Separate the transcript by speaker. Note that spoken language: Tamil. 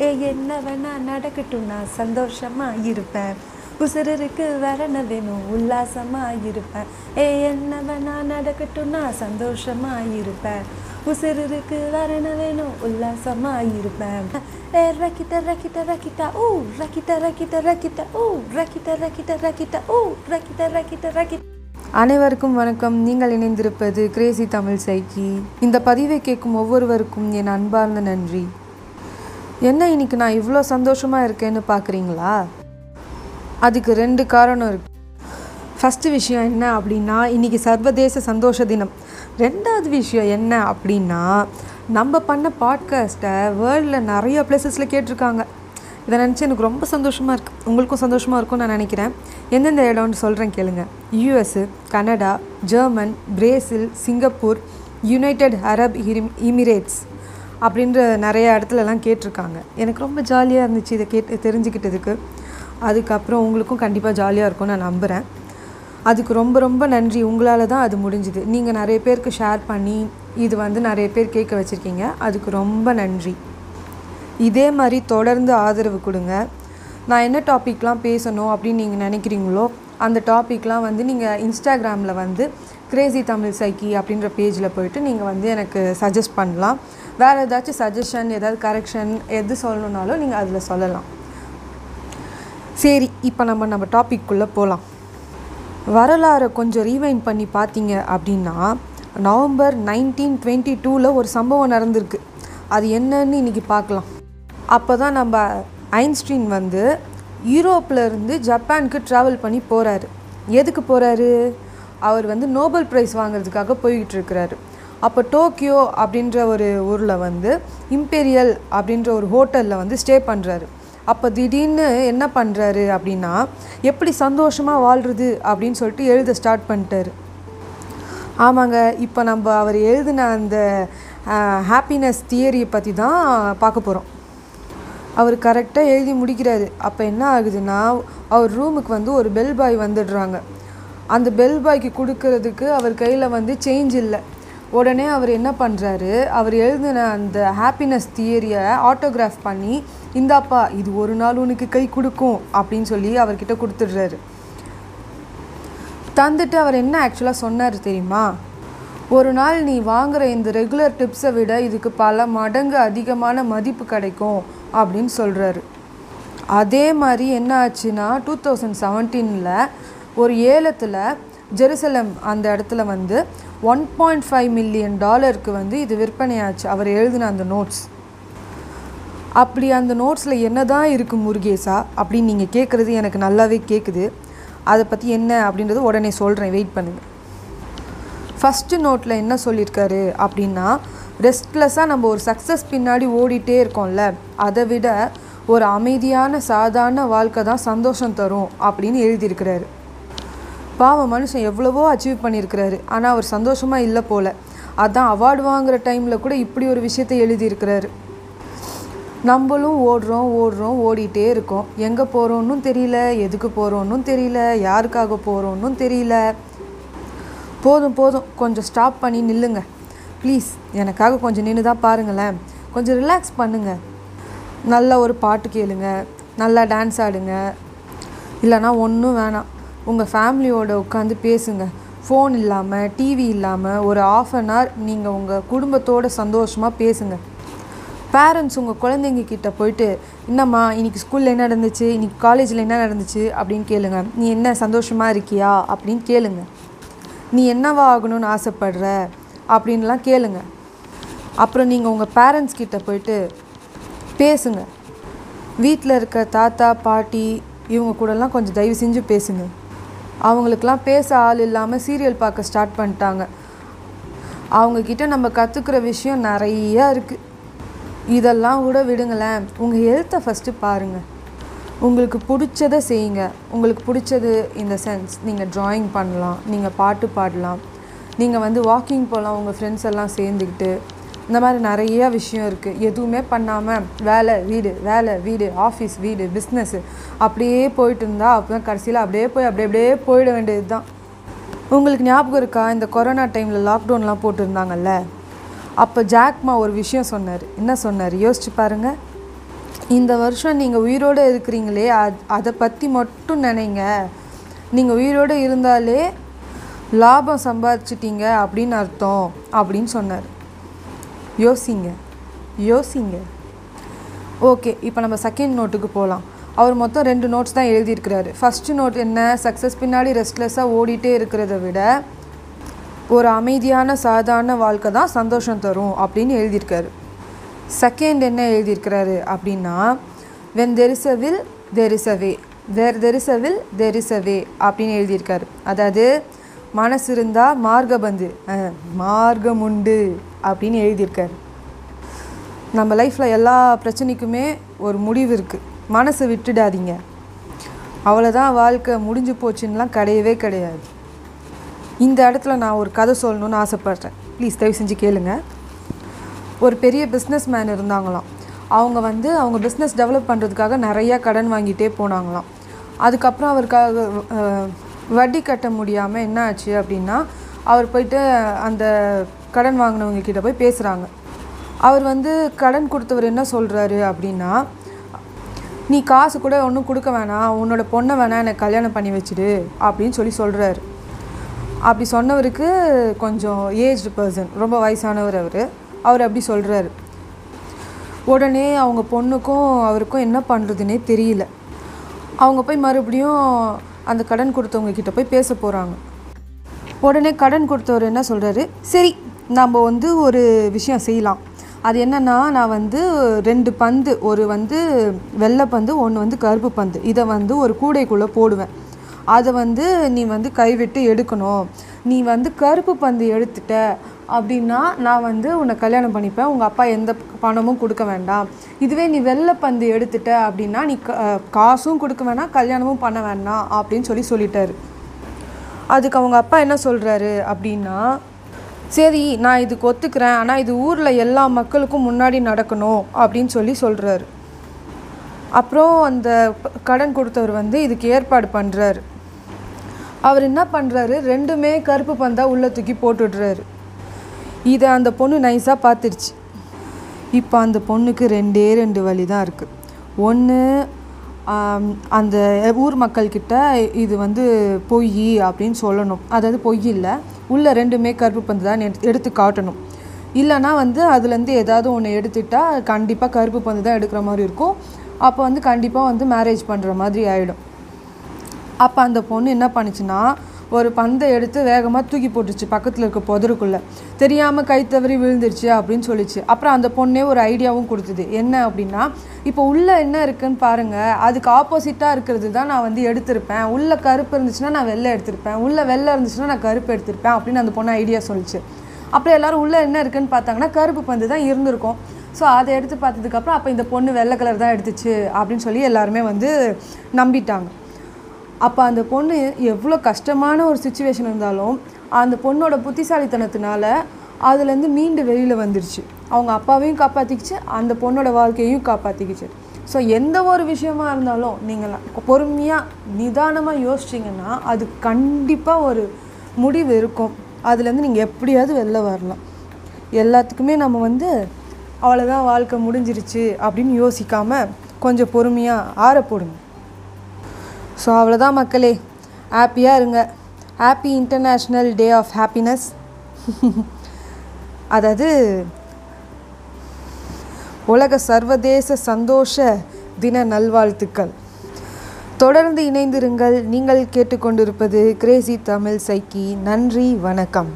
Speaker 1: ஏ என்ன வேணா நடக்கட்டும் நான் சந்தோஷமாக இருப்பேன். உசுருக்கு வரண என்ன வேணும் உல்லாசமாக இருப்பேன். ஏ என்ன வேணா நடக்கட்டும் நான் சந்தோஷமாக இருப்பேன். உசுருக்கு வரண என்ன வேணும் உல்லாசமாக இருப்பேன். ஏ ரக்கிட்ட ரக்கிட்ட ரக்கிட்டா ஓ ரக்கிட்ட ரக்கிட்ட ரக்கிட்ட ஓ ரக்கிட்ட ரக்கிட்ட ரக்கிட்ட ஓ ரக்கிட்ட ரக்கிட்ட ரக்கிட்ட. அனைவருக்கும் வணக்கம். நீங்கள் இணைந்திருப்பது கிரேசி தமிழ் சைக்கி இந்த பதிவை கேட்கும் ஒவ்வொருவருக்கும் என் அன்பார்ந்த நன்றி. என்ன இன்னைக்கு நான் இவ்வளோ சந்தோஷமாக இருக்கேன்னு பார்க்குறீங்களா அதுக்கு ரெண்டு காரணம் இருக்கு. ஃபஸ்ட்டு விஷயம் என்ன அப்படின்னா இன்றைக்கி சர்வதேச சந்தோஷ தினம். ரெண்டாவது விஷயம் என்ன அப்படின்னா நம்ம பண்ண பாட்காஸ்ட்டை வேர்ல்டில் நிறைய பிளேசஸில் கேட்டிருக்காங்க. இதை நினச்சி எனக்கு ரொம்ப சந்தோஷமாக இருக்குது உங்களுக்கும் சந்தோஷமாக இருக்கும்னு நான் நினைக்கிறேன். எந்தெந்த இடம்னு சொல்கிறேன் கேளுங்க. US Canada German Brazil Singapore United Arab இரிம் Emirates அப்படின்ற நிறைய இடத்துலலாம் கேட்டிருக்காங்க. எனக்கு ரொம்ப ஜாலியாக இருந்துச்சு இதை கேட்டு தெரிஞ்சுக்கிட்டதுக்கு. அதுக்கப்புறம் உங்களுக்கும் கண்டிப்பாக ஜாலியாக இருக்கும்னு நான் நம்புகிறேன் அதுக்கு ரொம்ப ரொம்ப நன்றி. உங்களால் தான் அது முடிஞ்சுது. நீங்கள் நிறைய பேருக்கு ஷேர் பண்ணி இது வந்து நிறைய பேர் கேட்க வச்சுருக்கீங்க. அதுக்கு ரொம்ப நன்றி. இதே மாதிரி தொடர்ந்து ஆதரவு கொடுங்க. நான் என்ன டாபிக்லாம் பேசணும் அப்படின்னு நீங்கள் நினைக்கிறீங்களோ அந்த டாபிக்லாம் வந்து நீங்கள் இன்ஸ்டாகிராமில் வந்து கிரேசி தமிழ் சைக்கி அப்படின்ற பேஜில் போயிட்டு நீங்கள் வந்து எனக்கு சஜஸ்ட் பண்ணலாம். வேறு ஏதாச்சும் சஜஷன் ஏதாவது கரெக்ஷன் எது சொல்லணுன்னாலும் நீங்கள் அதில் சொல்லலாம். சரி இப்போ நம்ம நம்ம டாபிக்குள்ளே போகலாம் வரலாறை கொஞ்சம் ரீவைன் பண்ணி பார்த்தீங்க அப்படின்னா நவம்பர் நைன்டீன் டுவெண்ட்டி டூவில் ஒரு சம்பவம் நடந்திருக்கு. அது என்னன்னு இன்றைக்கி பார்க்கலாம். அப்போ தான் நம்ம ஐன்ஸ்டீன் வந்து யூரோப்பில் இருந்து ஜப்பானுக்கு ட்ராவல் பண்ணி போகிறாரு எதுக்கு போகிறாரு அவர் வந்து நோபல் ப்ரைஸ் வாங்குறதுக்காக போய்கிட்டு இருக்கிறாரு. அப்போ டோக்கியோ அப்படின்ற ஒரு ஊரில் வந்து இம்பீரியல் அப்படின்ற ஒரு ஹோட்டலில் வந்து ஸ்டே பண்ணுறாரு அப்போ திடீர்னு என்ன பண்ணுறாரு அப்படின்னா எப்படி சந்தோஷமாக வாழ்கிறது அப்படின்னு சொல்லிட்டு எழுத ஸ்டார்ட் பண்ணிட்டாரு. ஆமாங்க இப்போ நம்ம அவர் எழுதின அந்த ஹாப்பினஸ் தியரியை பற்றி தான் பார்க்க போகிறோம் அவர் கரெக்டாக எழுதி முடிக்கிறாரு. அப்போ என்ன ஆகுதுன்னா அவர் ரூமுக்கு வந்து ஒரு பெல் பாய் வந்துடுறாங்க. அந்த பெல் பாய்க்கு கொடுக்கறதுக்கு அவர் கையில் வந்து சேஞ்ச் இல்லை. உடனே அவர் என்ன பண்ணுறாரு அவர் எழுதின அந்த ஹாப்பினஸ் தியரியை ஆட்டோகிராஃப் பண்ணி இந்தாப்பா இது ஒரு நாள் உனக்கு கை கொடுக்கும் அப்படின்னு சொல்லி அவர்கிட்ட கொடுத்துடுறாரு. தந்துட்டு அவர் என்ன ஆக்சுவலாக சொன்னார் தெரியுமா? ஒரு நாள் நீ வாங்குற இந்த ரெகுலர் டிப்ஸை விட இதுக்கு பல மடங்கு அதிகமான மதிப்பு கிடைக்கும் அப்படின்னு சொல்கிறாரு அதே மாதிரி என்ன ஆச்சுன்னா டூ தௌசண்ட் செவன்டீனில் ஒரு ஏலத்தில் ஜெருசலம் அந்த இடத்துல வந்து ஒன் பாயிண்ட் ஃபைவ் மில்லியன் டாலருக்கு வந்து இது விற்பனையாச்சு. அவர் எழுதின அந்த நோட்ஸ் அப்படி அந்த நோட்ஸில் என்ன தான் இருக்குது முருகேசா? அப்படின்னு நீங்கள் கேட்குறது எனக்கு நல்லாவே கேட்குது அதை பற்றி என்ன அப்படின்றது உடனே சொல்கிறேன் வெயிட் பண்ணுங்கள் ஃபஸ்ட்டு நோட்டில் என்ன சொல்லியிருக்காரு அப்படின்னா ரெஸ்ட்லெஸ்ஸாக நம்ம ஒரு சக்ஸஸ் பின்னாடி ஓடிட்டே இருக்கோம்ல அதை விட ஒரு அமைதியான சாதாரண வாழ்க்கை தான் சந்தோஷம் தரும் அப்படின்னு எழுதியிருக்கிறாரு. பாவம் மனுஷன் எவ்வளவோ அச்சீவ் பண்ணியிருக்கிறாரு. ஆனால் அவர் சந்தோஷமாக இல்லை போல். அதான் அவார்டு வாங்குகிற டைமில் கூட இப்படி ஒரு விஷயத்தை எழுதியிருக்கிறாரு. நம்மளும் ஓடுறோம் ஓடுறோம் ஓடிட்டே இருக்கோம். எங்கே போகிறோன்னும் தெரியல எதுக்கு போகிறோன்னும் தெரியல யாருக்காக போகிறோன்னும் தெரியல. போதும் போதும். கொஞ்சம் ஸ்டாப் பண்ணி நில்லுங்க. ப்ளீஸ் எனக்காக கொஞ்சம் நின்று தான் பாருங்களேன். கொஞ்சம் ரிலாக்ஸ் பண்ணுங்கள் நல்ல ஒரு பாட்டு கேளுங்க. நல்லா டான்ஸ் ஆடுங்க. இல்லைனா ஒன்றும் வேணாம். உங்கள் ஃபேமிலியோட உட்காந்து பேசுங்க. ஃபோன் இல்லாமல் டிவி இல்லாமல் ஒரு ஆஃப் அன் ஹவர் நீங்கள் உங்கள் குடும்பத்தோட சந்தோஷமாக பேசுங்க. பேரண்ட்ஸ் உங்கள் குழந்தைங்க கிட்ட போயிட்டு என்னம்மா இன்னைக்கு ஸ்கூலில் என்ன நடந்துச்சு? இன்னைக்கு காலேஜில் என்ன நடந்துச்சு? அப்படின்னு கேளுங்க. நீ என்ன சந்தோஷமாக இருக்கியா? அப்படின்னு கேளுங்க. நீ என்னவா ஆகணும்னு ஆசைப்படுற? அப்படின்லாம் கேளுங்க. அப்புறம் நீங்கள் உங்கள் பேரண்ட்ஸ் கிட்ட போயிட்டு பேசுங்க. வீட்டில் இருக்க தாத்தா பாட்டி இவங்க கூடலாம் கொஞ்சம் தயவு செஞ்சு பேசுங்க. அவங்களுக்கெல்லாம் பேச ஆள் இல்லாமல் சீரியல் பார்க்க ஸ்டார்ட் பண்ணிட்டாங்க. அவங்கக்கிட்ட நம்ம கற்றுக்குற விஷயம் நிறையா இருக்குது இதெல்லாம் கூட விடுங்களேன். உங்கள் ஹெல்த்தை ஃபஸ்ட்டு பாருங்கள் உங்களுக்கு பிடிச்சதை செய்யுங்க. உங்களுக்கு பிடிச்சது இந்த சென்ஸ் நீங்கள் ட்ராயிங் பண்ணலாம் நீங்கள் பாட்டு பாடலாம். நீங்கள் வந்து வாக்கிங் போகலாம் உங்கள் ஃப்ரெண்ட்ஸ் எல்லாம் சேர்ந்துக்கிட்டு. இந்த மாதிரி நிறைய விஷயம் இருக்குது எதுவுமே பண்ணாமல் வேலை வீடு வேலை வீடு ஆஃபீஸ் வீடு பிஸ்னஸ்ஸு அப்படியே போயிட்டு இருந்தால் அப்போ தான் கடைசியில் அப்படியே போய் அப்படியே அப்படியே போயிட வேண்டியது தான் உங்களுக்கு ஞாபகம் இருக்கா? இந்த கொரோனா டைமில் லாக்டவுன்லாம் போட்டிருந்தாங்கல்ல? அப்போ ஜாக்மா ஒரு விஷயம் சொன்னார். என்ன சொன்னார்? யோசிச்சு பாருங்கள் இந்த வருஷம் நீங்கள் உயிரோடு இருக்கிறீங்களே அது அதை பற்றி மட்டும் நினைங்க. நீங்கள் உயிரோடு இருந்தாலே லாபம் சம்பாதிச்சிட்டீங்க அப்படின்னு அர்த்தம் அப்படின்னு சொன்னார். யோசிங்க யோசிங்க. ஓகே இப்போ நம்ம செகண்ட் நோட்டுக்கு போகலாம் அவர் மொத்தம் ரெண்டு நோட்ஸ் தான் எழுதியிருக்கிறாரு. ஃபஸ்ட்டு நோட் என்ன? சக்ஸஸ் பின்னாடி ரெஸ்ட்லெஸ்ஸாக ஓடிட்டே இருக்கிறத விட ஒரு அமைதியான சாதாரண வாழ்க்கை தான் சந்தோஷம் தரும் அப்படின்னு எழுதியிருக்காரு. செகண்ட் என்ன எழுதியிருக்கிறாரு அப்படின்னா when there is a will there is a way where there is a will there is a way அப்படின்னு எழுதியிருக்காரு. அதாவது மனசு இருந்தால் மார்கபந்து மார்க்கம் உண்டு அப்படின்னு எழுதியிருக்காரு. நம்ம லைஃப்பில் எல்லா பிரச்சனைக்குமே ஒரு முடிவு இருக்குது மனசை விட்டுடாதீங்க. அவ்வளோதான் வாழ்க்கை முடிஞ்சு போச்சுன்னெலாம் கிடையவே கிடையாது. இந்த இடத்துல நான் ஒரு கதை சொல்லணும்னு ஆசைப்பட்றேன். ப்ளீஸ் தயவு செஞ்சு கேளுங்க. ஒரு பெரிய பிஸ்னஸ் மேன் இருந்தாங்களாம். அவங்க வந்து அவங்க பிஸ்னஸ் டெவலப் பண்ணுறதுக்காக நிறையா கடன் வாங்கிட்டே போனாங்களாம். அதுக்கப்புறம் அவருக்காக வட்டி கட்ட முடியாமல் என்ன ஆச்சு அப்படின்னா அவர் போயிட்டு அந்த கடன் வாங்கினவங்க கிட்ட போய் பேசுகிறாங்க அவர் வந்து கடன் கொடுத்தவர் என்ன சொல்கிறாரு அப்படின்னா நீ காசு கூட ஒன்றும் கொடுக்க வேணாம். உன்னோட பொண்ணை வேணாம் எனக்கு கல்யாணம் பண்ணி வச்சிடு அப்படின்னு சொல்லி சொல்கிறாரு அப்படி சொன்னவருக்கு கொஞ்சம் ஏஜ்டு பர்சன் ரொம்ப வயசானவர் அவர். அவர் அப்படி சொல்கிறாரு உடனே அவங்க பொண்ணுக்கும் அவருக்கும் என்ன பண்ணுறதுனே தெரியல. அவங்க போய் மறுபடியும் அந்த கடன் கொடுத்தவங்க கிட்ட போய் பேச போகிறாங்க உடனே கடன் கொடுத்தவர் என்ன சொல்கிறாரு சரி நம்ம வந்து ஒரு விஷயம் செய்யலாம். அது என்னென்னா நான் வந்து ரெண்டு பந்து ஒரு வந்து வெள்ளை பந்து ஒன்று வந்து கருப்பு பந்து. இதை வந்து ஒரு கூடைக்குள்ளே போடுவேன். அதை வந்து நீ வந்து கைவிட்டு எடுக்கணும். நீ வந்து கருப்பு பந்து எடுத்துட்ட அப்படின்னா நான் வந்து உன்னை கல்யாணம் பண்ணிப்பேன். உங்கள் அப்பா எந்த பணமும் கொடுக்க வேண்டாம். இதுவே நீ வெள்ளைப்பந்து எடுத்துட்ட அப்படின்னா நீ காசும் கொடுக்க வேணாம் கல்யாணமும் பண்ண வேண்டாம் அப்படின்னு சொல்லி சொல்லிட்டாரு. அதுக்கு அவங்க அப்பா என்ன சொல்கிறாரு அப்படின்னா சரி நான் இதுக்கு ஒத்துக்கிறேன். ஆனால் இது ஊரில் எல்லா மக்களுக்கும் முன்னாடி நடக்கணும் அப்படின்னு சொல்லி சொல்கிறாரு அப்புறம் அந்த கடன் கொடுத்தவர் வந்து இதுக்கு ஏற்பாடு பண்ணுறாரு அவர் என்ன பண்ணுறாரு ரெண்டுமே கருப்பு பந்தா உள்ளே தூக்கி போட்டுடுறாரு. இதை அந்த பொண்ணு நைஸாக பார்த்துருச்சு இப்போ அந்த பொண்ணுக்கு ரெண்டே ரெண்டு வழி தான் இருக்குது ஒன்று அந்த ஊர் மக்கள்கிட்ட இது வந்து பொய் அப்படின்னு சொல்லணும். அதாவது பொய் இல்லை உள்ள ரெண்டுமே கருப்பு பந்து தான் எடுத்து எடுத்து காட்டணும். இல்லைன்னா வந்து அதுலேருந்து ஏதாவது ஒன்று எடுத்துட்டா கண்டிப்பாக கருப்பு பந்து தான் எடுக்கிற மாதிரி இருக்கும். அப்போ வந்து கண்டிப்பாக வந்து மேரேஜ் பண்ணுற மாதிரி ஆகிடும் அப்போ அந்த பொண்ணு என்ன பண்ணுச்சுன்னா ஒரு பந்தை எடுத்து வேகமாக தூக்கி போட்டுச்சு பக்கத்தில் இருக்க புதருக்குள்ளே. தெரியாமல் கை தவறி விழுந்துருச்சு அப்படின்னு சொல்லிச்சு. அப்புறம் அந்த பொண்ணே ஒரு ஐடியாவும் கொடுத்தது. என்ன அப்படின்னா இப்போ உள்ளே என்ன இருக்குன்னு பாருங்கள் அதுக்கு ஆப்போசிட்டாக இருக்கிறது தான் நான் வந்து எடுத்திருப்பேன். உள்ளே கருப்பு இருந்துச்சுன்னா நான் வெள்ளை எடுத்திருப்பேன். உள்ளே வெள்ளை இருந்துச்சுன்னா நான் கருப்பு எடுத்திருப்பேன் அப்படின்னு அந்த பொண்ணு ஐடியா சொல்லிச்சு. அப்புறம் எல்லோரும் உள்ளே என்ன இருக்குன்னு பார்த்தாங்கன்னா கருப்பு பந்து தான் இருந்திருக்கும். ஸோ அதை எடுத்து பார்த்ததுக்கப்புறம் அப்போ இந்த பொண்ணு வெள்ளை கலர் தான் எடுத்துச்சு அப்படின்னு சொல்லி எல்லாருமே வந்து நம்பிட்டாங்க. அப்போ அந்த பொண்ணு எவ்வளோ கஷ்டமான ஒரு சுச்சுவேஷன் இருந்தாலும் அந்த பொண்ணோட புத்திசாலித்தனத்தினால அதுலேருந்து மீண்டு வெளியில் வந்துருச்சு. அவங்க அப்பாவையும் காப்பாற்றிக்கிச்சு அந்த பொண்ணோட வாழ்க்கையையும் காப்பாற்றிக்கிச்சு ஸோ எந்த ஒரு விஷயமா இருந்தாலும் நீங்கள் பொறுமையாக நிதானமாக யோசிச்சிங்கன்னா அது கண்டிப்பாக ஒரு முடிவு இருக்கும். அதுலேருந்து நீங்கள் எப்படியாவது வெளில வரலாம். எல்லாத்துக்குமே நம்ம வந்து அவ்வளோதான் வாழ்க்கை முடிஞ்சிருச்சு அப்படின்னு யோசிக்காமல் கொஞ்சம் பொறுமையாக ஆற போடுங்க. ஸோ அவ்வளோதான் மக்களே. ஹாப்பியாக இருங்க. Happy international day of happiness அதாவது உலக சர்வதேச சந்தோஷ தின நல்வாழ்த்துக்கள். தொடர்ந்து இணைந்திருங்கள். நீங்கள் கேட்டுக்கொண்டிருப்பது கிரேசி தமிழ் சைக்கி நன்றி வணக்கம்.